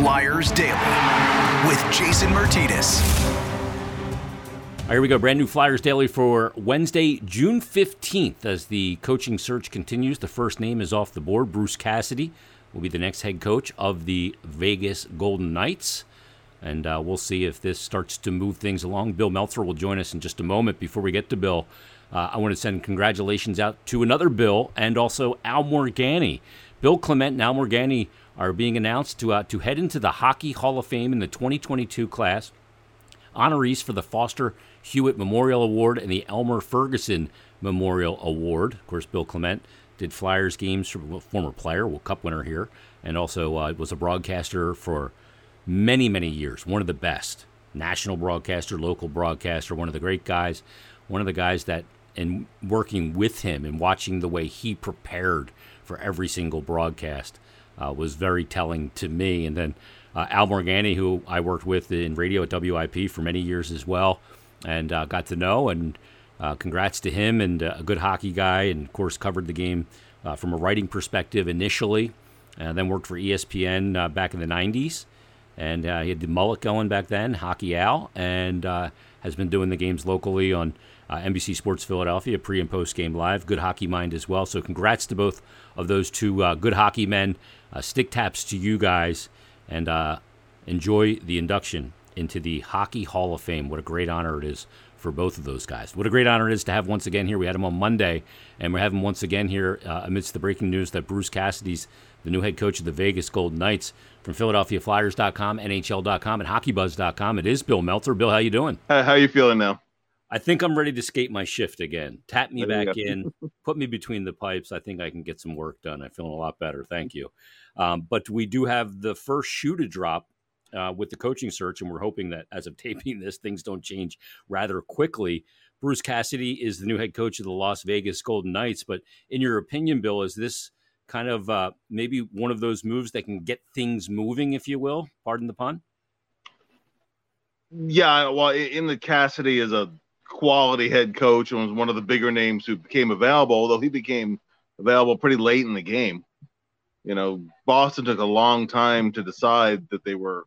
Flyers Daily with Jason Martinez. Right, here we go. Brand new Flyers Daily for Wednesday, June 15th. As the coaching search continues, the first name is off the board. Bruce Cassidy will be the next head coach of the Vegas Golden Knights. And uh, we'll see if this starts to move things along. Bill Meltzer will join us in just a moment. Before we get to Bill, uh, I want to send congratulations out to another Bill and also Al Morganti. Bill Clement and Al Morganti are being announced to, uh, to head into the Hockey Hall of Fame in the 2022 class. Honorees for the Foster Hewitt Memorial Award and the Elmer Ferguson Memorial Award. Of course, Bill Clement did Flyers games, former player, World Cup winner here, and also uh, was a broadcaster for many, many years. One of the best. National broadcaster, local broadcaster, one of the great guys. One of the guys that, in working with him and watching the way he prepared for every single broadcast, uh, was very telling to me. And then uh, Al Morganti, who I worked with in radio at WIP for many years as well, and uh, got to know. And uh, congrats to him and uh, a good hockey guy, and of course covered the game uh, from a writing perspective initially, and then worked for ESPN back in the '90s. And he had the mullet going back then, Hockey Al, and has been doing the games locally on uh, NBC Sports Philadelphia, pre and post game live. Good hockey mind as well. So congrats to both of those two uh, good hockey men. Uh, stick taps to you guys, and uh, enjoy the induction into the Hockey Hall of Fame. What a great honor it is for both of those guys. What a great honor it is to have once again here. We had him on Monday, and we're having once again here uh, amidst the breaking news that Bruce Cassidy's the new head coach of the Vegas Golden Knights from PhiladelphiaFlyers.com, NHL.com, and HockeyBuzz.com. It is Bill Meltzer. Bill, how you doing? How, how you feeling now? I think I'm ready to skate my shift again. Tap me back in, put me between the pipes. I think I can get some work done. I'm feeling a lot better. Thank you. Um, but we do have the first shoe to drop uh, with the coaching search, and we're hoping that as of taping this, things don't change rather quickly. Bruce Cassidy is the new head coach of the Las Vegas Golden Knights. But in your opinion, Bill, is this kind of uh, maybe one of those moves that can get things moving, if you will? Pardon the pun. Yeah, well, in the Cassidy is a quality head coach and was one of the bigger names who became available, although he became available pretty late in the game. You know, Boston took a long time to decide that they were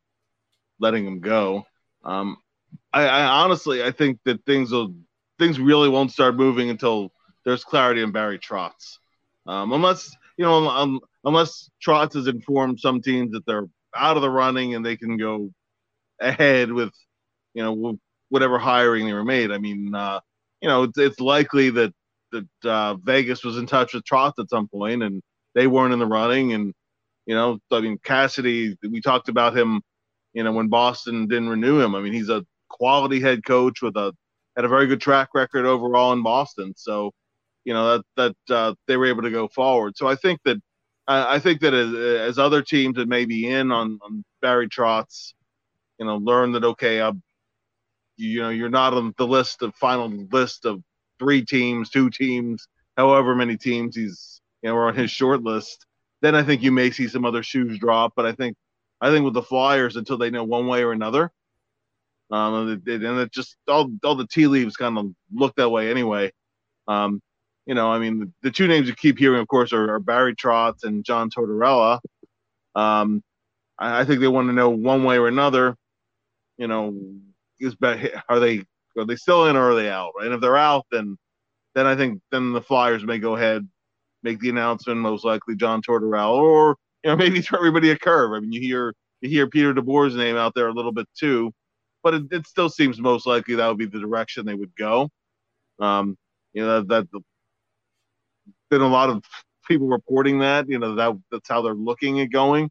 letting him go. Um, I, I honestly, I think that things will things really won't start moving until there's clarity in Barry Trotz. Um, unless you know, um, unless Trotz has informed some teams that they're out of the running and they can go ahead with, you know, whatever hiring they were made. I mean, uh, you know, it's, it's likely that that uh, Vegas was in touch with Trotz at some point, and they weren't in the running. And you know, I mean, Cassidy, we talked about him, you know, when Boston didn't renew him. I mean, he's a quality head coach with a had a very good track record overall in Boston. So, you know, that that uh, they were able to go forward. So I think that I think that as, as other teams that may be in on, on Barry Trotz, you know, learn that okay, I'm you know you're not on the list of final list of three teams, two teams, however many teams he's you know are on his short list, then I think you may see some other shoes drop. But I think I think with the Flyers until they know one way or another, um, and it just all all the tea leaves kind of look that way anyway. Um, you know, I mean, the, the, two names you keep hearing, of course, are, are Barry Trotz and John Tortorella. Um, I, I think they want to know one way or another. You know, is are they are they still in or are they out? Right? And if they're out, then then I think then the Flyers may go ahead, make the announcement. Most likely John Tortorella, or you know maybe throw everybody a curve. I mean, you hear you hear Peter DeBoer's name out there a little bit too, but it, it still seems most likely that would be the direction they would go. Um, you know that, that been a lot of people reporting that. You know that that's how they're looking at going.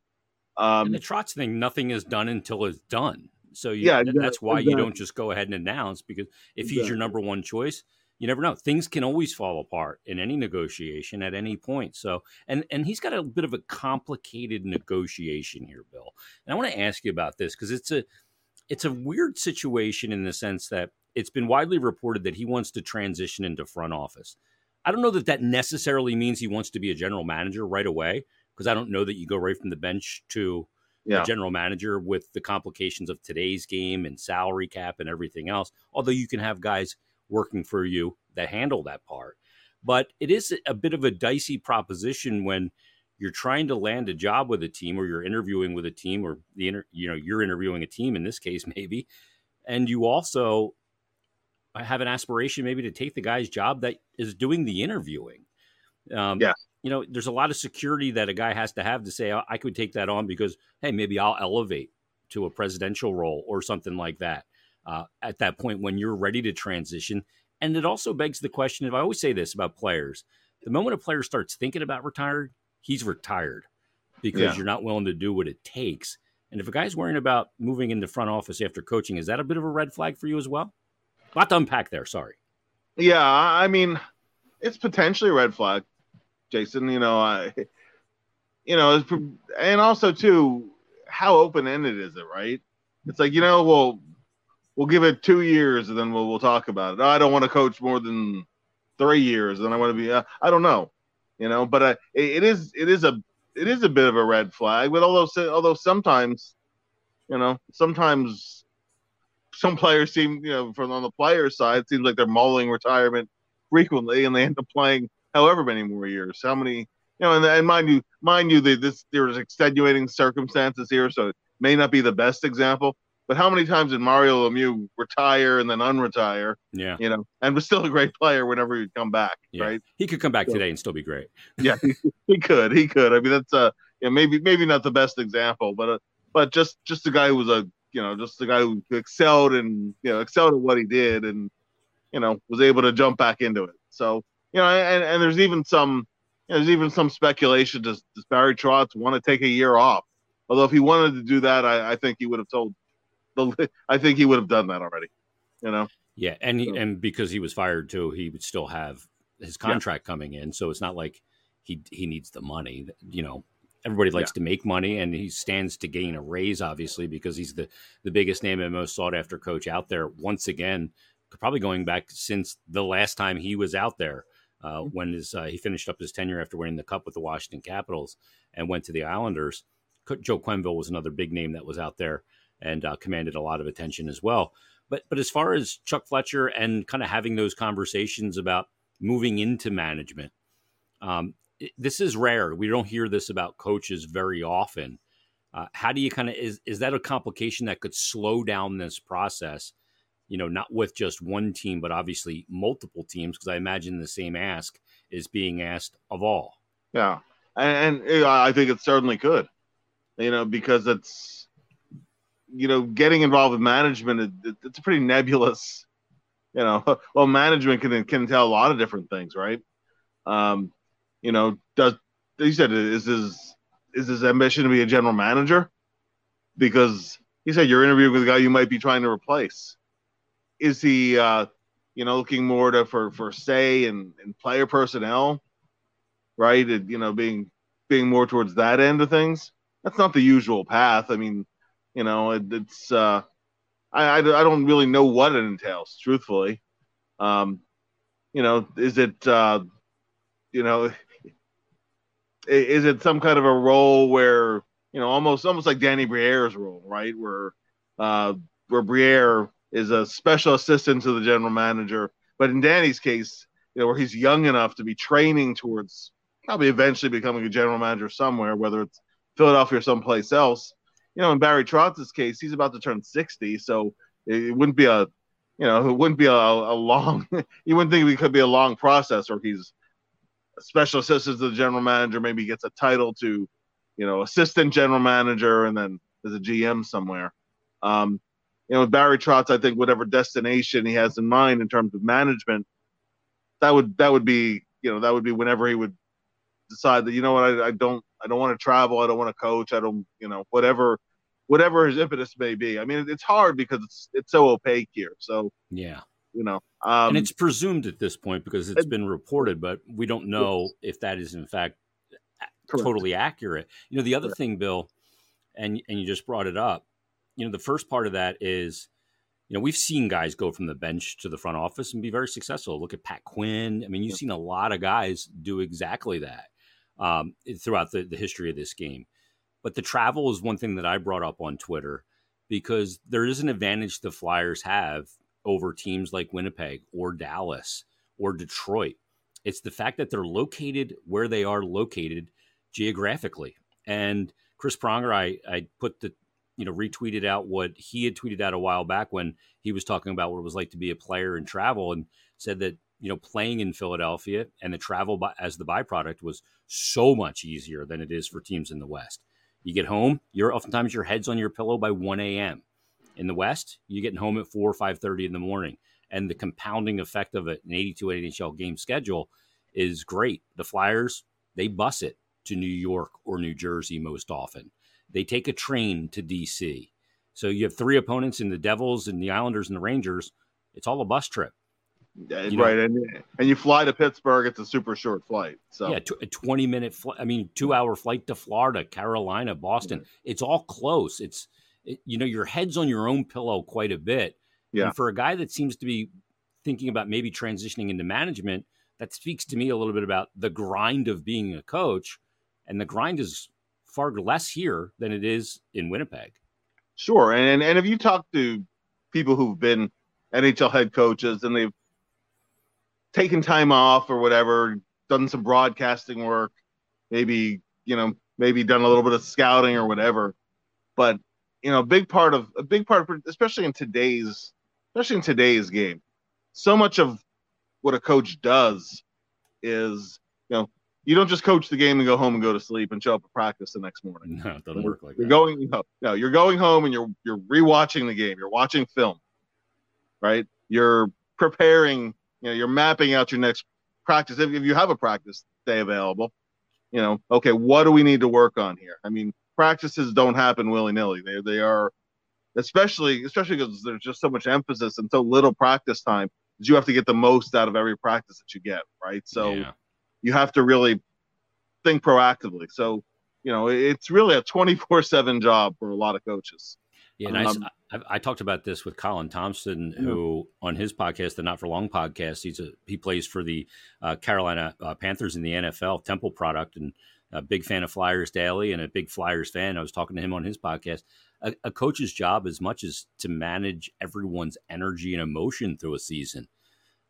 Um, and the Trotz thing, nothing is done until it's done. So you, yeah, that's why exactly. you don't just go ahead and announce because if exactly. he's your number one choice, you never know. Things can always fall apart in any negotiation at any point. So, and and he's got a bit of a complicated negotiation here, Bill. And I want to ask you about this because it's a it's a weird situation in the sense that it's been widely reported that he wants to transition into front office. I don't know that that necessarily means he wants to be a general manager right away because I don't know that you go right from the bench to yeah. general manager with the complications of today's game and salary cap and everything else. Although you can have guys working for you that handle that part. But it is a bit of a dicey proposition when you're trying to land a job with a team or you're interviewing with a team or the inter, you know you're interviewing a team in this case maybe and you also have an aspiration maybe to take the guy's job that is doing the interviewing um, yeah you know there's a lot of security that a guy has to have to say i could take that on because hey maybe i'll elevate to a presidential role or something like that uh, at that point when you're ready to transition and it also begs the question if i always say this about players the moment a player starts thinking about retired he's retired because yeah. you're not willing to do what it takes. And if a guy's worrying about moving into front office after coaching, is that a bit of a red flag for you as well? A lot to unpack there. Sorry. Yeah, I mean, it's potentially a red flag, Jason. You know, I, you know, and also too, how open ended is it? Right? It's like you know, we'll we'll give it two years and then we'll we'll talk about it. I don't want to coach more than three years, and I want to be. Uh, I don't know you know. But uh, it, it is it is a it is a bit of a red flag. But although although sometimes, you know, sometimes some players seem you know from on the player side it seems like they're mulling retirement frequently, and they end up playing however many more years. How many? You know, and, and mind you, mind you, that this there's extenuating circumstances here, so it may not be the best example. But how many times did Mario Lemieux retire and then unretire? Yeah. You know, and was still a great player whenever he'd come back, yeah. right? He could come back so, today and still be great. yeah, he, he, could. He could. I mean, that's uh, yeah, maybe maybe not the best example, but uh, but just just a guy who was a you know just the guy who excelled and you know excelled at what he did and you know was able to jump back into it. So you know, and and there's even some you know, there's even some speculation does, does Barry Trotz want to take a year off? Although if he wanted to do that, I, I think he would have told the, I think he would have done that already. You know. Yeah, and he, and because he was fired too, he would still have his contract yeah. coming in. So it's not like he he needs the money. You know, everybody likes yeah. to make money, and he stands to gain a raise, obviously, because he's the the biggest name and most sought after coach out there. Once again, probably going back since the last time he was out there. Uh, mm-hmm. when his, uh, he finished up his tenure after winning the cup with the Washington Capitals and went to the Islanders. Joe Quenneville was another big name that was out there and uh, commanded a lot of attention as well. But but as far as Chuck Fletcher and kind of having those conversations about moving into management, um, this is rare. We don't hear this about coaches very often. Uh, how do you kind of is is that a complication that could slow down this process? You know, not with just one team, but obviously multiple teams, because I imagine the same ask is being asked of all. Yeah, and, and I think it certainly could. You know, because it's you know, getting involved with management, it, it's a pretty nebulous, you know, well, management can, can tell a lot of different things, right? Um, you know, does, he said, is his, is his ambition to be a general manager? Because he said you're interviewing with a guy you might be trying to replace. Is he, uh, you know, looking more to for for say and, and player personnel, right? And, you know, being being more towards that end of things. That's not the usual path. I mean, you know, it, it's uh, I, I, I don't really know what it entails, truthfully. Um, you know, is it uh, you know, is it some kind of a role where you know, almost almost like Danny Briere's role, right? Where uh, where Briere is a special assistant to the general manager, but in Danny's case, you know, where he's young enough to be training towards probably eventually becoming a general manager somewhere, whether it's Philadelphia or someplace else you know, in Barry Trotz's case, he's about to turn 60, so it, wouldn't be a, you know, it wouldn't be a, a long, you wouldn't think it could be a long process, or he's special assistant to the general manager, maybe gets a title to, you know, assistant general manager, and then there's a GM somewhere. Um, you know, Barry Trotz, I think whatever destination he has in mind in terms of management, that would that would be, you know, that would be whenever he would decide that you know what I, I don't I don't want to travel. I don't want to coach. I don't, you know, whatever, whatever his impetus may be. I mean, it's hard because it's it's so opaque here. So yeah, you know, um, and it's presumed at this point because it's it, been reported, but we don't know if that is in fact correct. totally accurate. You know, the other correct. thing, Bill, and and you just brought it up. You know, the first part of that is. You know, we've seen guys go from the bench to the front office and be very successful. Look at Pat Quinn. I mean, you've seen a lot of guys do exactly that um, throughout the, the history of this game. But the travel is one thing that I brought up on Twitter because there is an advantage the Flyers have over teams like Winnipeg or Dallas or Detroit. It's the fact that they're located where they are located geographically. And Chris Pronger, I, I put the, you know, retweeted out what he had tweeted out a while back when he was talking about what it was like to be a player and travel and said that, you know, playing in Philadelphia and the travel by, as the byproduct was so much easier than it is for teams in the West. You get home, you're oftentimes your head's on your pillow by 1 a.m. In the West, you're getting home at 4 or 5.30 in the morning. And the compounding effect of an 82 NHL game schedule is great. The Flyers, they bus it to New York or New Jersey most often. They take a train to DC. So you have three opponents in the Devils and the Islanders and the Rangers. It's all a bus trip. Yeah, you right, and and you fly to Pittsburgh. It's a super short flight. So yeah, a twenty minute flight. I mean, two hour flight to Florida, Carolina, Boston. Yeah. It's all close. It's it, you know your head's on your own pillow quite a bit. Yeah. And for a guy that seems to be thinking about maybe transitioning into management, that speaks to me a little bit about the grind of being a coach, and the grind is far less here than it is in Winnipeg. Sure, and and if you talk to people who've been NHL head coaches and they've taken time off or whatever, done some broadcasting work, maybe you know maybe done a little bit of scouting or whatever, but you know, a big part of a big part, of, especially in today's especially in today's game, so much of what a coach does is, you know, you don't just coach the game and go home and go to sleep and show up at practice the next morning. No, it doesn't work like you're that. Going, you know, no, you're going home and you're you're rewatching the game. You're watching film, right? You're preparing. You know, you're mapping out your next practice if, if you have a practice day available. You know, okay, what do we need to work on here? I mean, practices don't happen willy nilly. They they are, especially especially because there's just so much emphasis and so little practice time you have to get the most out of every practice that you get, right? So yeah. you have to really think proactively. So, you know, it's really a 24 7 job for a lot of coaches. Yeah, nice. Um, I, I, talked about this with Colin Thompson, who on his podcast, the Not for Long podcast, he's a he plays for the uh, Carolina uh, Panthers in the NFL Temple product, and a big fan of Flyers Daily and a big Flyers fan. I was talking to him on his podcast a, a coach's job as much as to manage everyone's energy and emotion through a season.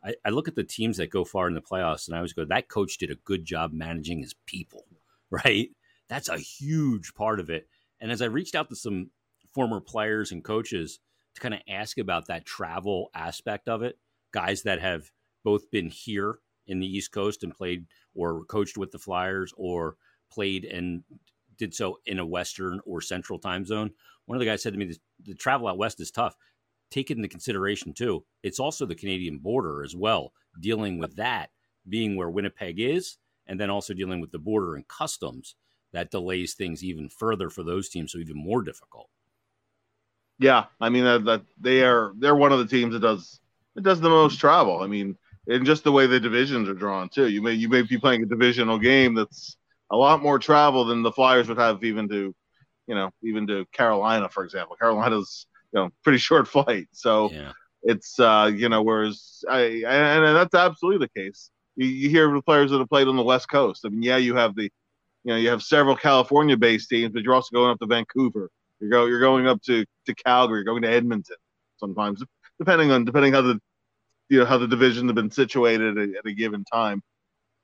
I, I, look at the teams that go far in the playoffs and I always go, that coach did a good job managing his people, right? That's a huge part of it. And as I reached out to some former players and coaches to kind of ask about that travel aspect of it, guys that have both been here in the East Coast and played or coached with the Flyers or played and did so in a Western or Central time zone, one of the guys said to me, the, the travel out west is tough. Take it into consideration too. It's also the Canadian border as well, dealing with that being where Winnipeg is, and then also dealing with the border and customs that delays things even further for those teams, so even more difficult. Yeah, I mean that, that they are they're one of the teams that does it does the most travel. I mean, and just the way the divisions are drawn too. You may you may be playing a divisional game that's a lot more travel than the Flyers would have even to you know, even to Carolina, for example. Carolina's, you know, pretty short flight. So yeah. it's, uh, you know, whereas I, and, and that's absolutely the case. You, you hear the players that have played on the West Coast. I mean, yeah, you have the, you know, you have several California-based teams, but you're also going up to Vancouver. You go, you're going up to to Calgary. You're going to Edmonton. Sometimes, depending on depending how the, you know, how the divisions have been situated at, at a given time.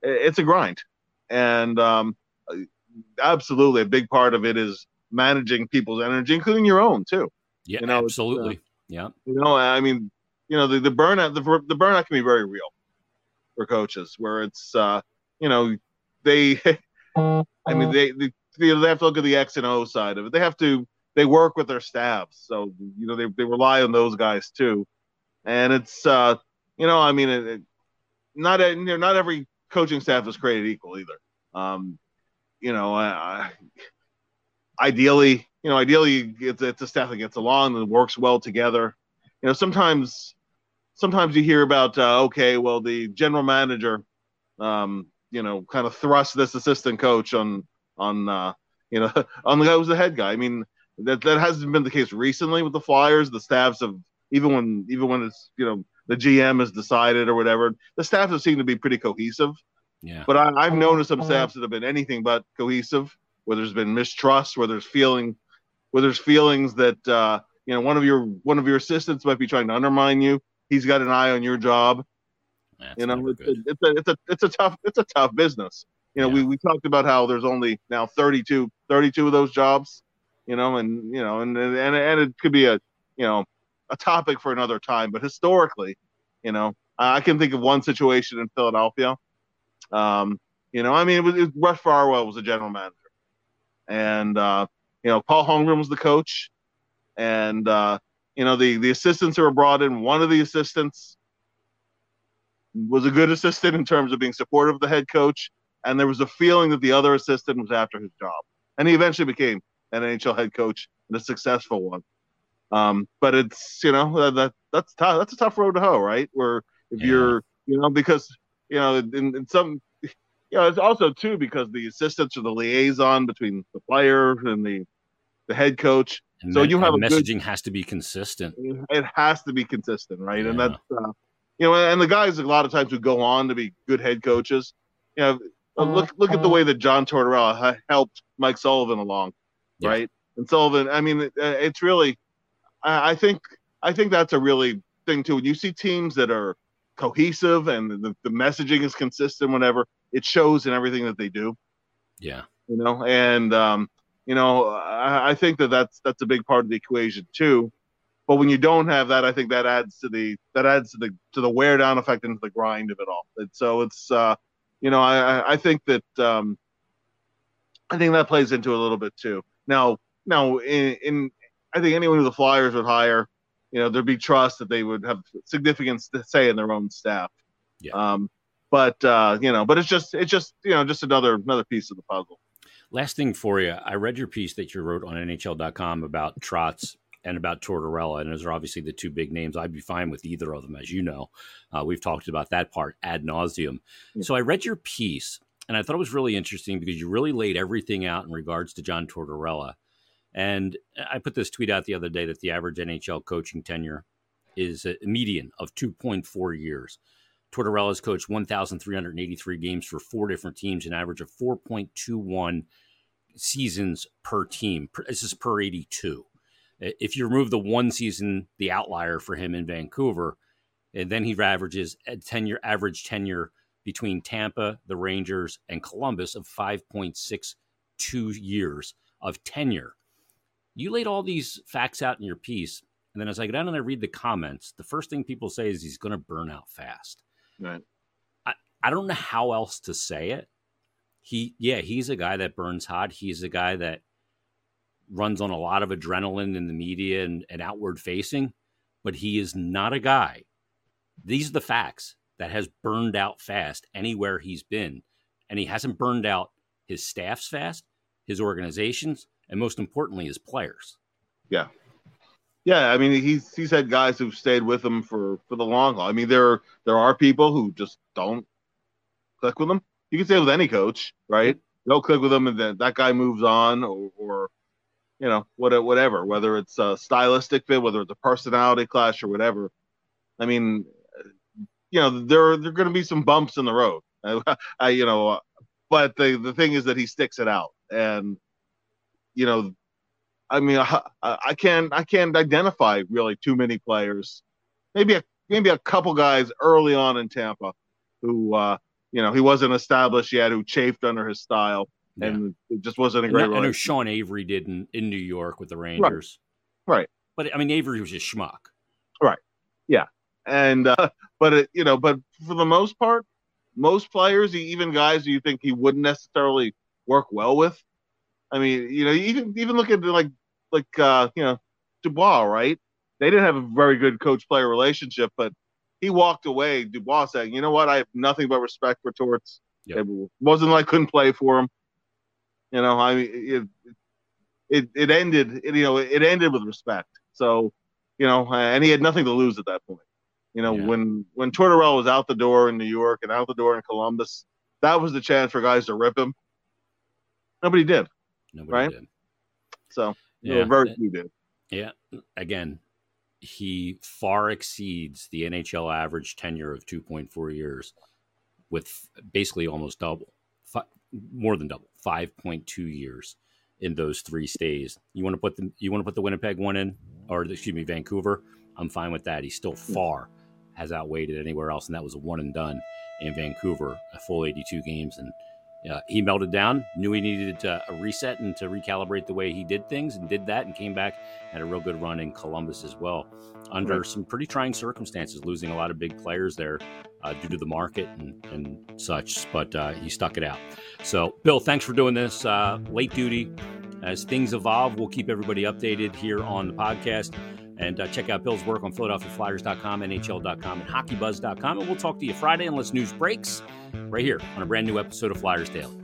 It's a grind, and um, absolutely a big part of it is managing people's energy, including your own too. Yeah, you know, absolutely. Uh, yeah. You know, I mean, you know, the, the burnout, the, the burnout can be very real for coaches where it's, uh, you know, they, I mean, they, they, they have to look at the X and O side of it. They have to, they work with their staffs. So, you know, they, they rely on those guys too. And it's, uh, you know, I mean, it, not, you know, not every coaching staff is created equal either. Um, you know, ideally, you know, ideally it's, it's a staff that gets along and works well together. You know, sometimes, sometimes you hear about, uh, okay, well, the general manager, um, you know, kind of thrust this assistant coach on, on, uh, you know, on the guy who's the head guy. I mean, that that hasn't been the case recently with the Flyers. The staffs have, even when, even when it's, you know, the GM has decided or whatever, the staffs have seemed to be pretty cohesive. Yeah. But I, I've known some staffs that have been anything but cohesive where there's been mistrust, where there's feeling, where there's feelings that uh, you know one of your one of your assistants might be trying to undermine you. He's got an eye on your job. That's you know, it's a, it's a, it's a it's a tough it's a tough business. You know, Yeah. we, we talked about how there's only now 32, 32 of those jobs, you know, and, you know, and, and, and it could be a, you know, a topic for another time. But historically, you know, I can think of one situation in Philadelphia. Um, you know, I mean, it was, it was Russ Farwell was the general manager, and uh, you know, Paul Holmgren was the coach, and uh, you know, the the assistants were brought in. One of the assistants was a good assistant in terms of being supportive of the head coach, and there was a feeling that the other assistant was after his job, and he eventually became an NHL head coach and a successful one. Um, but it's you know that, that that's tough. That's a tough road to hoe, right? Where if Yeah. you're you know because you know in, in some you know it's also too because the assistants are the liaison between the player and the the head coach. And So me- you have and a good- messaging has to be consistent. It has to be consistent, right? And that's uh, you know, and the guys a lot of times who go on to be good head coaches. You know, uh, look look at the way that John Tortorella helped Mike Sullivan along, Yeah. right? And Sullivan, I mean, it- uh, it's really, I, think, I think that's a really thing too. When you see teams that are cohesive and the, the messaging is consistent, whatever, it shows in everything that they do Yeah. you know and um, you know I, I think that that's that's a big part of the equation too but when you don't have that i think that adds to the that adds to the to the wear down effect into the grind of it all and so it's uh you know i I- i think that um i think that plays into a little bit too now now in, in i think anyone who the flyers would hire you know there'd be trust that they would have significant say in their own staff Yeah. um but uh you know but it's just it's just you know just another another piece of the puzzle Last thing for you, I read your piece that you wrote on NHL.com about Trotz and about Tortorella, and those are obviously the two big names. I'd be fine with either of them, as you know. Uh, we've talked about that part ad nauseum. Yeah. So I read your piece, and I thought it was really interesting because you really laid everything out in regards to John Tortorella. And I put this tweet out the other day that the average NHL coaching tenure is a median of 2.4 years. Tortorella's coached 1,383 games for four different teams, an average of 4.21 seasons per team. This is per 82. If you remove the one season, the outlier for him in Vancouver, and then he averages a tenure average tenure between Tampa, the Rangers, and Columbus of 5.62 years of tenure. You laid all these facts out in your piece, and then as I go down and I read the comments, the first thing people say is he's going to burn out fast. right I I don't know how else to say it. He, yeah, he's a guy that burns hot. He's a guy that runs on a lot of adrenaline in the media and, and outward facing, but he is not a guy. These are the facts that has burned out fast anywhere he's been. And he hasn't burned out his staffs fast, his organizations, and most importantly, his players. Yeah, Yeah, I mean he's he's had guys who've stayed with him for for the long haul. I mean there there are people who just don't click with him. You can say with any coach, right? They'll click with him, and then that guy moves on, or, or you know what whatever. Whether it's a stylistic fit, whether it's a personality clash, or whatever. I mean, you know there there are going to be some bumps in the road. I, I you know, but the the thing is that he sticks it out, and you know I mean, I, I can't I can't identify really too many players. Maybe a maybe a couple guys early on in Tampa who uh, you know he wasn't established yet, who chafed under his style, Yeah. and it just wasn't a great. I, I know. Sean Avery did in, in New York with the Rangers. Right. But I mean, Avery was a schmuck. Right? Yeah, and uh, but it, you know, but for the most part, most players, even guys who you think he wouldn't necessarily work well with. I mean, you know, even even look at like like uh, you know Dubois, right? They didn't have a very good coach player relationship, but he walked away. Dubois saying, "You know what? I have nothing but respect for Torts. Yep. It wasn't like I couldn't play for him. You know, I mean, it it, it ended. It, you know, it ended with respect. So, you know, and he had nothing to lose at that point. You know, Yeah. when when Tortorella was out the door in New York and out the door in Columbus, that was the chance for guys to rip him. Nobody did. Nobody Right? did. So, Yeah. very few did. Yeah. Again, he far exceeds the NHL average tenure of 2.4 years with basically almost double, fi- more than double, 5.2 years in those three stays. You want to put the you want to put the Winnipeg one in or excuse me, Vancouver? I'm fine with that. He still hmm. far has outweighed it anywhere else and that was a one and done in Vancouver, a full 82 games and uh, he melted down, knew he needed a reset and to recalibrate the way he did things, and did that, and came back had a real good run in Columbus as well, under right. some pretty trying circumstances, losing a lot of big players there uh, due to the market and, and such. But uh, he stuck it out. So, Bill, thanks for doing this uh, late duty. As things evolve, we'll keep everybody updated here on the podcast. And uh, check out Bill's work on PhiladelphiaFlyers.com, NHL.com, and HockeyBuzz.com. And we'll talk to you Friday unless news breaks right here on a brand new episode of Flyers Daily.